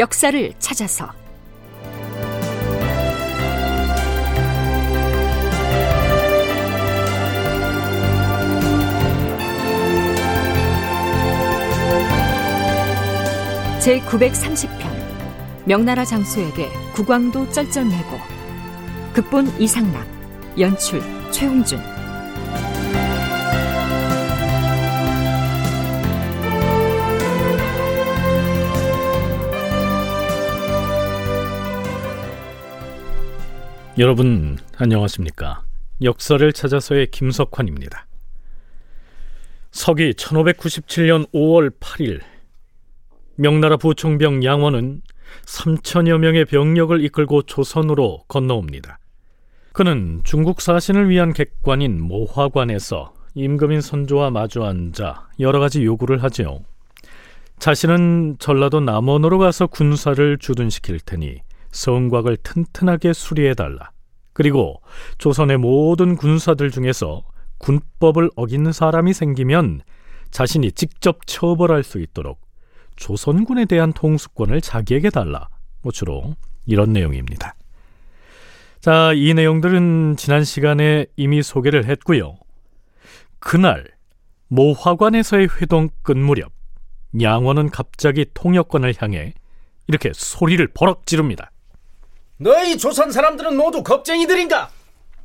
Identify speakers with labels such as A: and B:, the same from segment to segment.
A: 역사를 찾아서. 제 930편 명나라 장수에게 국왕도 쩔쩔매고. 극본 이상락 연출 최홍준
B: 여러분 안녕하십니까? 역사를 찾아서의 김석환입니다. 서기 1597년 5월 8일 명나라 부총병 양원은 3천여 명의 병력을 이끌고 조선으로 건너옵니다. 그는 중국 사신을 위한 객관인 모화관에서 임금인 선조와 마주 앉아 여러 가지 요구를 하지요. 자신은 전라도 남원으로 가서 군사를 주둔시킬 테니 성곽을 튼튼하게 수리해달라. 그리고 조선의 모든 군사들 중에서 군법을 어기는 사람이 생기면 자신이 직접 처벌할 수 있도록 조선군에 대한 통수권을 자기에게 달라. 뭐 주로 이런 내용입니다. 자, 이 내용들은 지난 시간에 이미 소개를 했고요. 그날 모 화관에서의 회동 끝 무렵 양원은 갑자기 통역관을 향해 이렇게 소리를 버럭 지릅니다.
C: 너희 조선 사람들은 모두 겁쟁이들인가?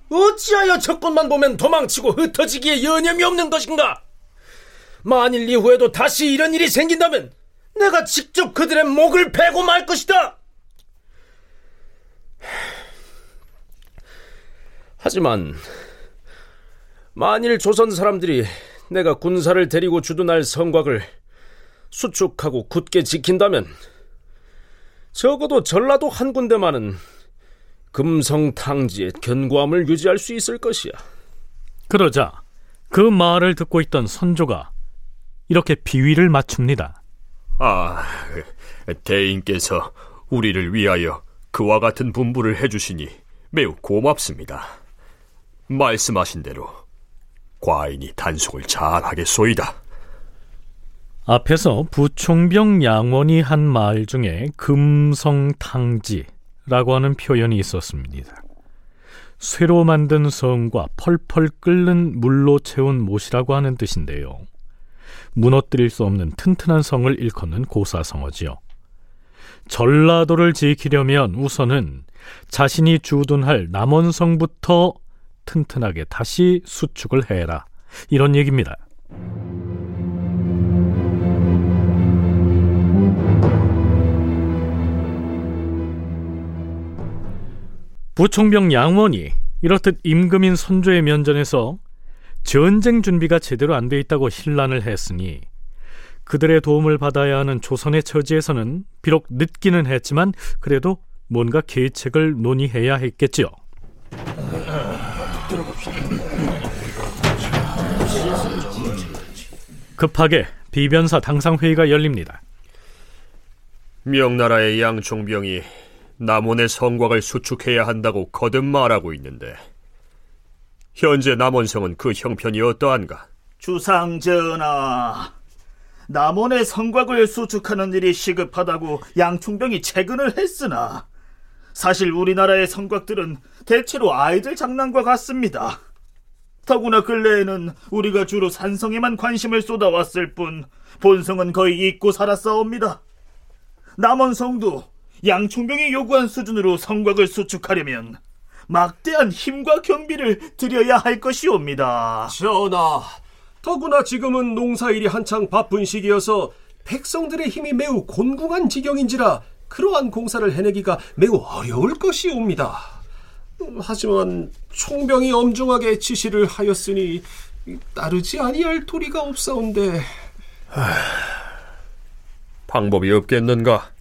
C: 어찌하여 적군만 보면 도망치고 흩어지기에 여념이 없는 것인가? 만일 이후에도 다시 이런 일이 생긴다면 내가 직접 그들의 목을 베고 말 것이다! 하지만 만일 조선 사람들이 내가 군사를 데리고 주둔할 성곽을 수축하고 굳게 지킨다면 적어도 전라도 한 군데만은 금성탕지의 견고함을 유지할 수 있을 것이야.
B: 그러자 그 말을 듣고 있던 선조가 이렇게 비위를 맞춥니다.
D: 아, 대인께서 우리를 위하여 그와 같은 분부를 해주시니 매우 고맙습니다. 말씀하신 대로 과인이 단속을 잘 하겠소이다.
B: 앞에서 부총병 양원이 한 말 중에 금성탕지라고 하는 표현이 있었습니다. 쇠로 만든 성과 펄펄 끓는 물로 채운 못이라고 하는 뜻인데요. 무너뜨릴 수 없는 튼튼한 성을 일컫는 고사성어지요. 전라도를 지키려면 우선은 자신이 주둔할 남원성부터 튼튼하게 다시 수축을 해라. 이런 얘기입니다. 부총병 양원이 이렇듯 임금인 선조의 면전에서 전쟁 준비가 제대로 안 돼 있다고 신란을 했으니 그들의 도움을 받아야 하는 조선의 처지에서는 비록 늦기는 했지만 그래도 뭔가 계책을 논의해야 했겠지요. 급하게 비변사 당상 회의가 열립니다.
D: 명나라의 양총병이 남원의 성곽을 수축해야 한다고 거듭 말하고 있는데 현재 남원성은 그 형편이 어떠한가?
E: 주상 전하, 남원의 성곽을 수축하는 일이 시급하다고 양충병이 채근을 했으나 사실 우리나라의 성곽들은 대체로 아이들 장난과 같습니다. 더구나 근래에는 우리가 주로 산성에만 관심을 쏟아왔을 뿐 본성은 거의 잊고 살았사옵니다. 남원성도 양충병이 요구한 수준으로 성곽을 수축하려면 막대한 힘과 경비를 들여야 할 것이옵니다.
F: 전하, 더구나 지금은 농사일이 한창 바쁜 시기여서 백성들의 힘이 매우 곤궁한 지경인지라 그러한 공사를 해내기가 매우 어려울 것이옵니다. 하지만 총병이 엄중하게 지시를 하였으니 따르지 아니할 도리가 없사온데
D: 방법이 없겠는가?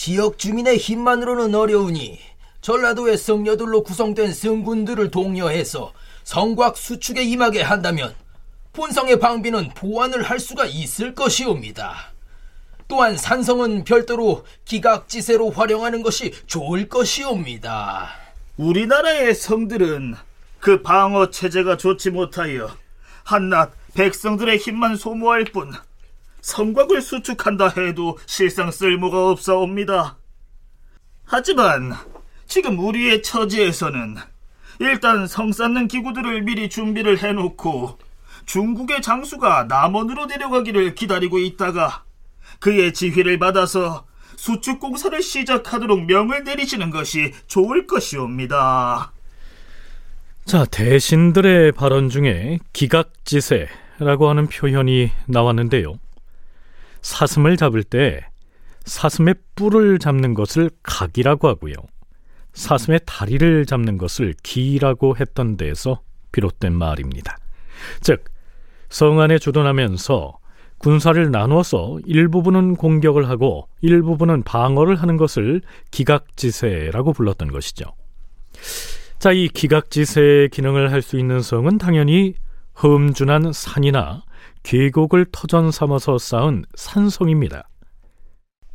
G: 지역 주민의 힘만으로는 어려우니 전라도의 성녀들로 구성된 성군들을 독려해서 성곽 수축에 임하게 한다면 본성의 방비는 보완을 할 수가 있을 것이옵니다. 또한 산성은 별도로 기각지세로 활용하는 것이 좋을 것이옵니다.
E: 우리나라의 성들은 그 방어 체제가 좋지 못하여 한낱 백성들의 힘만 소모할 뿐 성곽을 수축한다 해도 실상 쓸모가 없사옵니다. 하지만 지금 우리의 처지에서는 일단 성 쌓는 기구들을 미리 준비를 해놓고 중국의 장수가 남원으로 내려가기를 기다리고 있다가 그의 지휘를 받아서 수축 공사를 시작하도록 명을 내리시는 것이 좋을 것이옵니다.
B: 자, 대신들의 발언 중에 기각지세라고 하는 표현이 나왔는데요. 사슴을 잡을 때 사슴의 뿔을 잡는 것을 각이라고 하고요. 사슴의 다리를 잡는 것을 기라고 했던 데에서 비롯된 말입니다. 즉, 성 안에 주둔하면서 군사를 나누어서 일부분은 공격을 하고 일부분은 방어를 하는 것을 기각지세라고 불렀던 것이죠. 자, 이 기각지세의 기능을 할 수 있는 성은 당연히 험준한 산이나 계곡을 터전 삼아서 쌓은 산성입니다.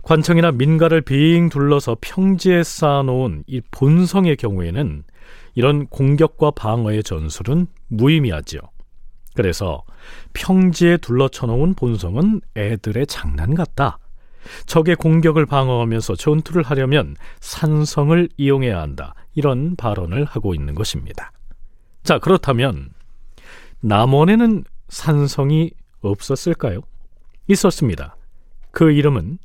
B: 관청이나 민가를 빙 둘러서 평지에 쌓아놓은 이 본성의 경우에는 이런 공격과 방어의 전술은 무의미하지요. 그래서 평지에 둘러쳐놓은 본성은 애들의 장난 같다. 적의 공격을 방어하면서 전투를 하려면 산성을 이용해야 한다. 이런 발언을 하고 있는 것입니다. 자, 그렇다면 남원에는 산성이 없었을까요? 있었습니다. 그 이름은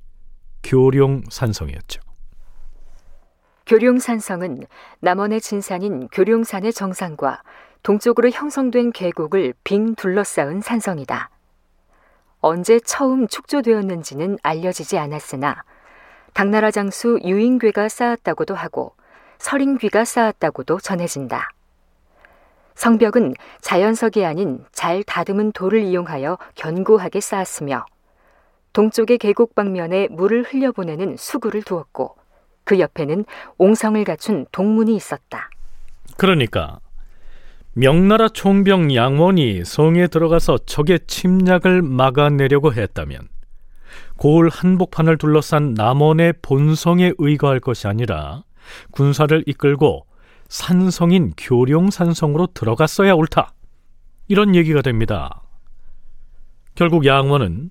B: 교룡산성이었죠.
A: 교룡산성은 남원의 진산인 교룡산의 정상과 동쪽으로 형성된 계곡을 빙 둘러싸은 산성이다. 언제 처음 축조되었는지는 알려지지 않았으나 당나라 장수 유인괴가 쌓았다고도 하고 서린귀가 쌓았다고도 전해진다. 성벽은 자연석이 아닌 잘 다듬은 돌을 이용하여 견고하게 쌓았으며 동쪽의 계곡 방면에 물을 흘려보내는 수구를 두었고 그 옆에는 옹성을 갖춘 동문이 있었다.
B: 그러니까 명나라 총병 양원이 성에 들어가서 적의 침략을 막아내려고 했다면 고을 한복판을 둘러싼 남원의 본성에 의거할 것이 아니라 군사를 이끌고 산성인 교룡산성으로 들어갔어야 옳다. 이런 얘기가 됩니다. 결국 양원은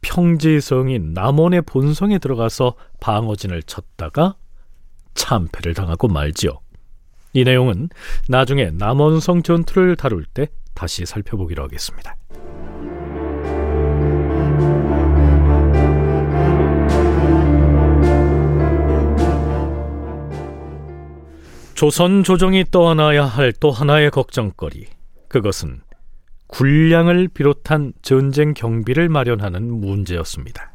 B: 평지성인 남원의 본성에 들어가서 방어진을 쳤다가 참패를 당하고 말지요. 이 내용은 나중에 남원성 전투를 다룰 때 다시 살펴보기로 하겠습니다. 조선 조정이 떠안아야 할 또 하나의 걱정거리. 그것은 군량을 비롯한 전쟁 경비를 마련하는 문제였습니다.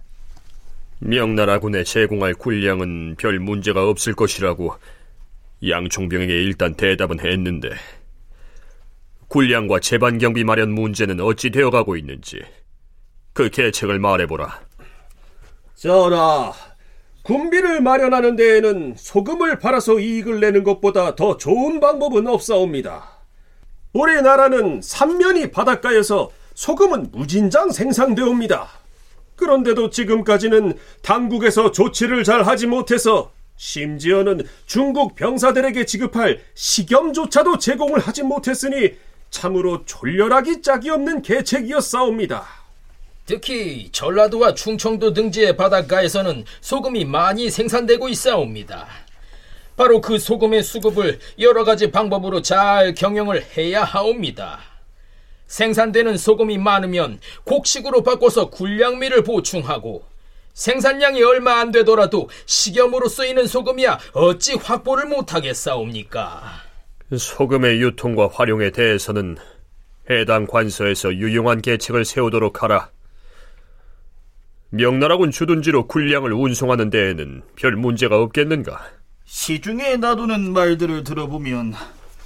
D: 명나라군에 제공할 군량은 별 문제가 없을 것이라고 양총병에게 일단 대답은 했는데 군량과 재반 경비 마련 문제는 어찌 되어가고 있는지 그 계책을 말해보라.
F: 전하, 군비를 마련하는 데에는 소금을 팔아서 이익을 내는 것보다 더 좋은 방법은 없사옵니다. 우리나라는 삼면이 바닷가여서 소금은 무진장 생산되옵니다. 그런데도 지금까지는 당국에서 조치를 잘 하지 못해서 심지어는 중국 병사들에게 지급할 식염조차도 제공을 하지 못했으니 참으로 졸렬하기 짝이 없는 계책이었사옵니다.
G: 특히 전라도와 충청도 등지의 바닷가에서는 소금이 많이 생산되고 있사옵니다. 바로 그 소금의 수급을 여러 가지 방법으로 잘 경영을 해야 하옵니다. 생산되는 소금이 많으면 곡식으로 바꿔서 군량미를 보충하고 생산량이 얼마 안 되더라도 식염으로 쓰이는 소금이야 어찌 확보를 못하겠사옵니까?
D: 소금의 유통과 활용에 대해서는 해당 관서에서 유용한 계책을 세우도록 하라. 명나라군 주둔지로 군량을 운송하는 데에는 별 문제가 없겠는가?
E: 시중에 놔두는 말들을 들어보면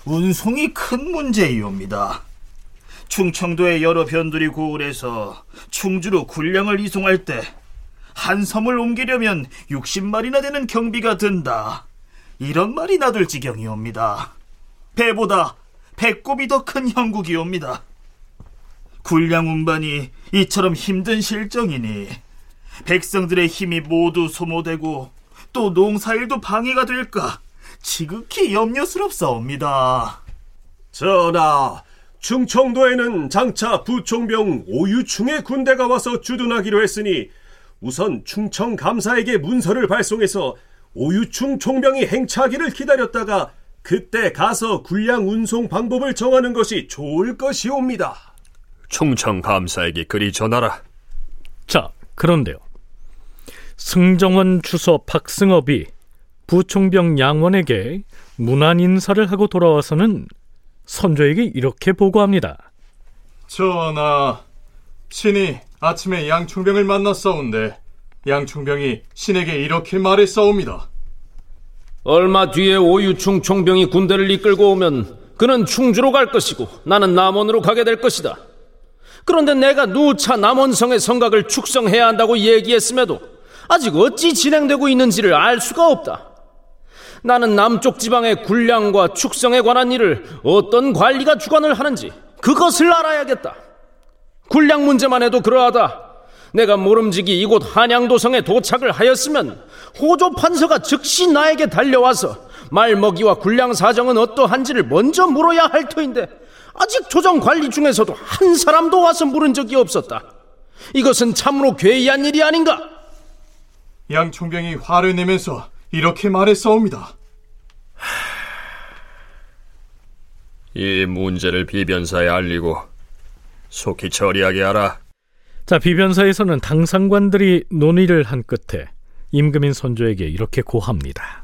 E: 운송이 큰 문제이옵니다. 충청도의 여러 변두리 고을에서 충주로 군량을 이송할 때 한 섬을 옮기려면 60마리나 되는 경비가 든다. 이런 말이 나둘 지경이옵니다. 배보다 배꼽이 더 큰 형국이옵니다. 군량 운반이 이처럼 힘든 실정이니 백성들의 힘이 모두 소모되고 또 농사일도 방해가 될까 지극히 염려스럽사옵니다.
F: 전하, 충청도에는 장차 부총병 오유충의 군대가 와서 주둔하기로 했으니 우선 충청 감사에게 문서를 발송해서 오유충 총병이 행차하기를 기다렸다가 그때 가서 군량 운송 방법을 정하는 것이 좋을 것이옵니다.
D: 충청 감사에게 그리 전하라.
B: 자, 그런데요. 승정원 주서 박승업이 부총병 양원에게 문안 인사를 하고 돌아와서는 선조에게 이렇게 보고합니다.
H: 전하, 신이 아침에 양충병을 만났사온데 양충병이 신에게 이렇게 말했사옵니다.
G: 얼마 뒤에 오유충 총병이 군대를 이끌고 오면 그는 충주로 갈 것이고 나는 남원으로 가게 될 것이다. 그런데 내가 누차 남원성의 성곽을 축성해야 한다고 얘기했음에도 아직 어찌 진행되고 있는지를 알 수가 없다. 나는 남쪽 지방의 군량과 축성에 관한 일을 어떤 관리가 주관을 하는지 그것을 알아야겠다. 군량 문제만 해도 그러하다. 내가 모름지기 이곳 한양도성에 도착을 하였으면 호조 판서가 즉시 나에게 달려와서 말먹이와 군량 사정은 어떠한지를 먼저 물어야 할 터인데 아직 조정 관리 중에서도 한 사람도 와서 물은 적이 없었다. 이것은 참으로 괴이한 일이 아닌가?
H: 양 총병이 화를 내면서 이렇게 말했사옵니다.
D: 이 문제를 비변사에 알리고 속히 처리하게 하라.
B: 자, 비변사에서는 당상관들이 논의를 한 끝에 임금인 선조에게 이렇게 고합니다.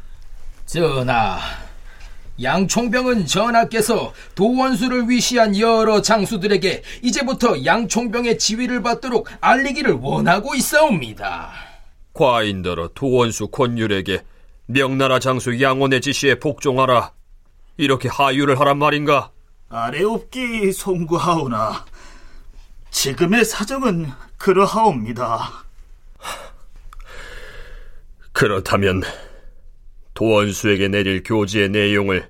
G: 전하, 양총병은 전하께서 도원수를 위시한 여러 장수들에게 이제부터 양총병의 지위를 받도록 알리기를 원하고 있사옵니다.
D: 과인더러 도원수 권율에게 명나라 장수 양원의 지시에 복종하라. 이렇게 하유를 하란 말인가?
E: 아래옵기 송구하오나 지금의 사정은 그러하옵니다.
D: 그렇다면 도원수에게 내릴 교지의 내용을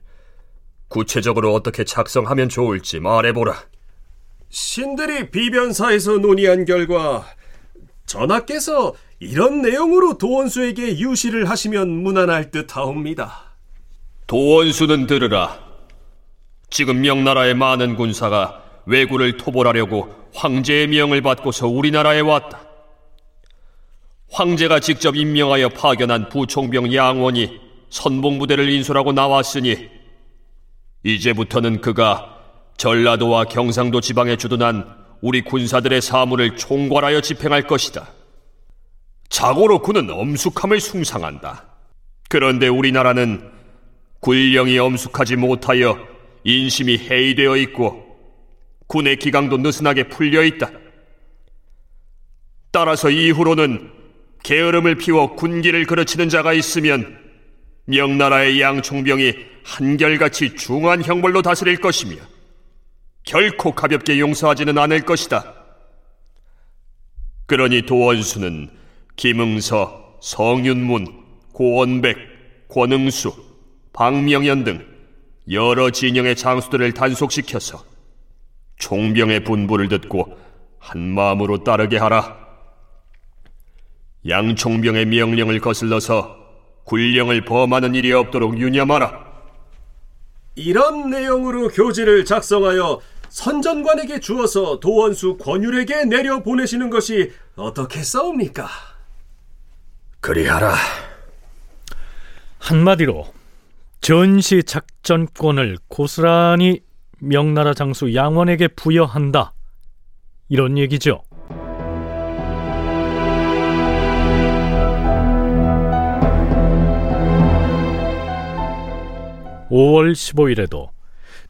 D: 구체적으로 어떻게 작성하면 좋을지 말해보라.
F: 신들이 비변사에서 논의한 결과 전하께서 이런 내용으로 도원수에게 유시를 하시면 무난할 듯하옵니다.
D: 도원수는 들으라. 지금 명나라의 많은 군사가 왜구를 토벌하려고 황제의 명을 받고서 우리나라에 왔다. 황제가 직접 임명하여 파견한 부총병 양원이 선봉부대를 인솔하고 나왔으니 이제부터는 그가 전라도와 경상도 지방에 주둔한 우리 군사들의 사물을 총괄하여 집행할 것이다. 자고로 그는 엄숙함을 숭상한다. 그런데 우리나라는 군령이 엄숙하지 못하여 인심이 해이되어 있고 군의 기강도 느슨하게 풀려 있다. 따라서 이후로는 게으름을 피워 군기를 그르치는 자가 있으면 명나라의 양총병이 한결같이 중한 형벌로 다스릴 것이며 결코 가볍게 용서하지는 않을 것이다. 그러니 도원수는 김응서, 성윤문, 고원백, 권응수, 박명연 등 여러 진영의 장수들을 단속시켜서 총병의 분부를 듣고 한 마음으로 따르게 하라. 양총병의 명령을 거슬러서 군령을 범하는 일이 없도록 유념하라.
F: 이런 내용으로 교지를 작성하여 선전관에게 주어서 도원수 권율에게 내려 보내시는 것이 어떻게 싸웁니까?
D: 그리하라.
B: 한마디로 전시 작전권을 고스란히 명나라 장수 양원에게 부여한다. 이런 얘기죠. (5월 15일에도)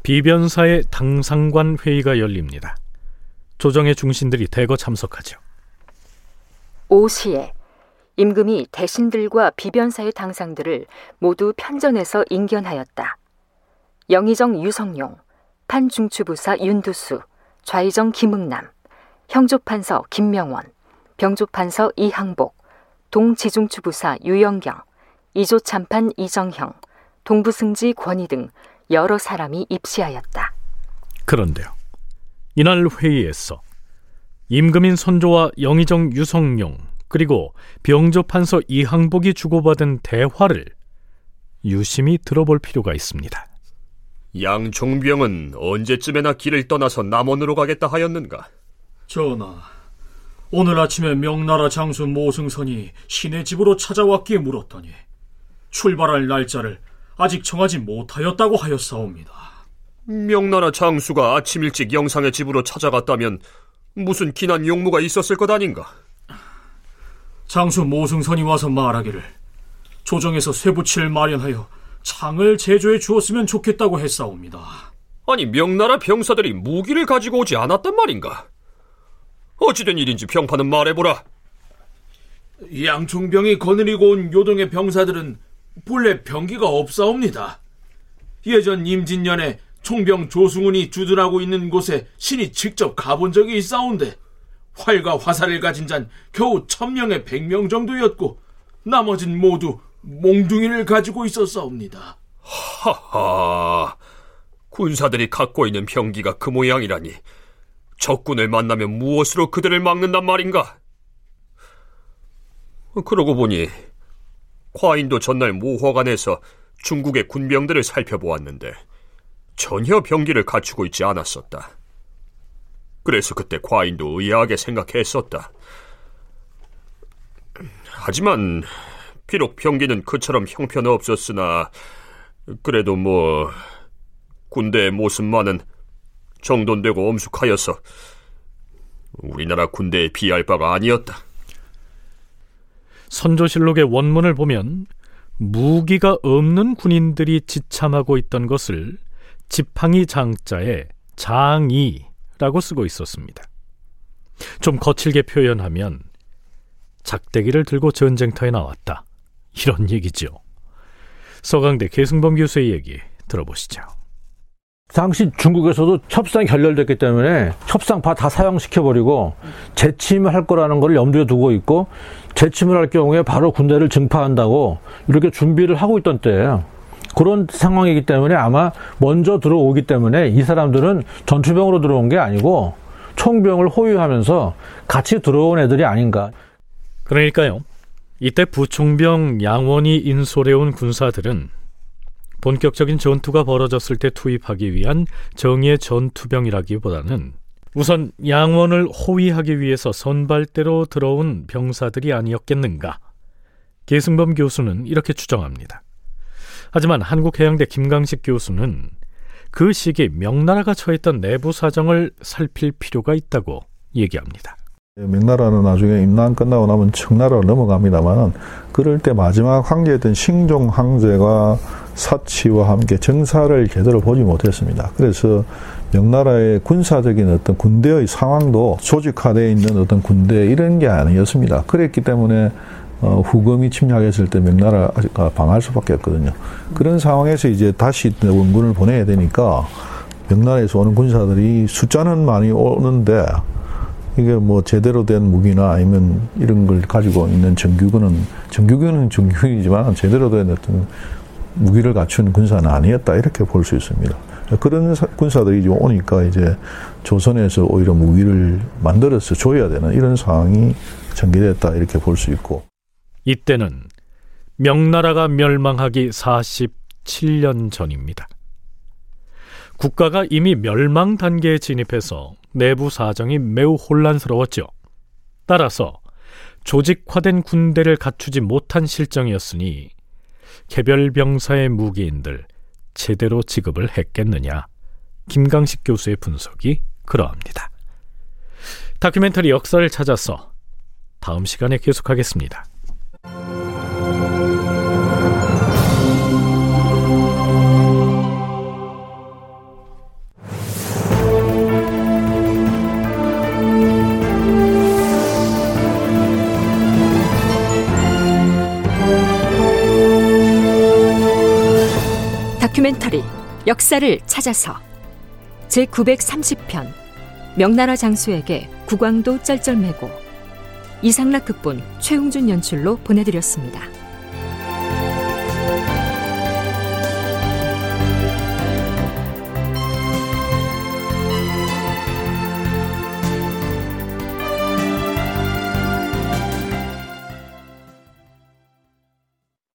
B: 비변사의 당상관 회의가 열립니다. 조정의 중신들이 대거 참석하죠.
A: 오시에 임금이 대신들과 비변사의 당상들을 모두 편전해서 인견하였다. 영의정 유성용, 판중추부사 윤두수, 좌의정 김응남, 형조판서 김명원, 병조판서 이항복, 동지중추부사 유영경, 이조참판 이정형, 동부승지 권희 등 여러 사람이 입시하였다.
B: 그런데요. 이날 회의에서 임금인 선조와 영의정 유성용 그리고 병조판서 이항복이 주고받은 대화를 유심히 들어볼 필요가 있습니다.
D: 양종병은 언제쯤에나 길을 떠나서 남원으로 가겠다 하였는가?
F: 전하, 오늘 아침에 명나라 장수 모승선이 신의 집으로 찾아왔기에 물었더니 출발할 날짜를 아직 정하지 못하였다고 하였사옵니다.
D: 명나라 장수가 아침 일찍 영상의 집으로 찾아갔다면 무슨 기난 용무가 있었을 것 아닌가?
F: 장수 모승선이 와서 말하기를 조정에서 쇠붙이를 마련하여 창을 제조해 주었으면 좋겠다고 했사옵니다.
D: 아니 명나라 병사들이 무기를 가지고 오지 않았단 말인가? 어찌된 일인지 평판은 말해보라.
I: 양총병이 거느리고 온 요동의 병사들은 본래 병기가 없사옵니다. 예전 임진년에 총병 조승훈이 주둔하고 있는 곳에 신이 직접 가본 적이 있사온데 활과 화살을 가진 잔 겨우 천명에 백명 정도였고 나머진 모두 몽둥이를 가지고 있었사옵니다.
D: 하하, 군사들이 갖고 있는 병기가 그 모양이라니 적군을 만나면 무엇으로 그들을 막는단 말인가? 그러고 보니 과인도 전날 모화관에서 중국의 군병들을 살펴보았는데 전혀 병기를 갖추고 있지 않았었다. 그래서 그때 과인도 의아하게 생각했었다. 하지만 비록 병기는 그처럼 형편없었으나 그래도 뭐 군대의 모습만은 정돈되고 엄숙하여서 우리나라 군대에 비할 바가 아니었다.
B: 선조실록의 원문을 보면 무기가 없는 군인들이 지참하고 있던 것을 지팡이 장자에 장이 라고 쓰고 있었습니다. 좀 거칠게 표현하면 작대기를 들고 전쟁터에 나왔다. 이런 얘기죠. 서강대 계승범 교수의 얘기 들어보시죠.
J: 당시 중국에서도 협상이 결렬됐기 때문에 협상파 다 사형시켜버리고 재침을 할 거라는 걸 염두에 두고 있고 재침을 할 경우에 바로 군대를 증파한다고 이렇게 준비를 하고 있던 때예요. 그런 상황이기 때문에 아마 먼저 들어오기 때문에 이 사람들은 전투병으로 들어온 게 아니고 총병을 호위하면서 같이 들어온 애들이 아닌가.
B: 그러니까요. 이때 부총병 양원이 인솔해온 군사들은 본격적인 전투가 벌어졌을 때 투입하기 위한 정예 전투병이라기보다는 우선 양원을 호위하기 위해서 선발대로 들어온 병사들이 아니었겠는가. 계승범 교수는 이렇게 추정합니다. 하지만 한국해양대 김강식 교수는 그 시기 명나라가 처했던 내부 사정을 살필 필요가 있다고 얘기합니다.
K: 명나라는 나중에 임난 끝나고 나면 청나라로 넘어갑니다만 그럴 때 마지막 황제였던 신종 황제가 사치와 함께 정사를 제대로 보지 못했습니다. 그래서 명나라의 군사적인 어떤 군대의 상황도 조직화되어 있는 어떤 군대 이런 게 아니었습니다. 그랬기 때문에 어, 후금이 침략했을 때 명나라가 방할 수밖에 없거든요. 그런 상황에서 이제 다시 원군을 보내야 되니까 명나라에서 오는 군사들이 숫자는 많이 오는데 이게 뭐 제대로 된 무기나 아니면 이런 걸 가지고 있는 정규군은 정규군은 정규군이지만 제대로 된 어떤 무기를 갖춘 군사는 아니었다 이렇게 볼 수 있습니다. 그런 군사들이 오니까 이제 조선에서 오히려 무기를 만들어서 줘야 되는 이런 상황이 전개됐다 이렇게 볼 수 있고
B: 이때는 명나라가 멸망하기 47년 전입니다. 국가가 이미 멸망 단계에 진입해서 내부 사정이 매우 혼란스러웠죠. 따라서 조직화된 군대를 갖추지 못한 실정이었으니 개별 병사의 무기인들 제대로 지급을 했겠느냐. 김강식 교수의 분석이 그러합니다. 다큐멘터리 역사를 찾아서 다음 시간에 계속하겠습니다.
A: 다큐멘터리 역사를 찾아서 제 930편 명나라 장수에게 국왕도 쩔쩔매고 이상락 극본 최웅준 연출로 보내드렸습니다.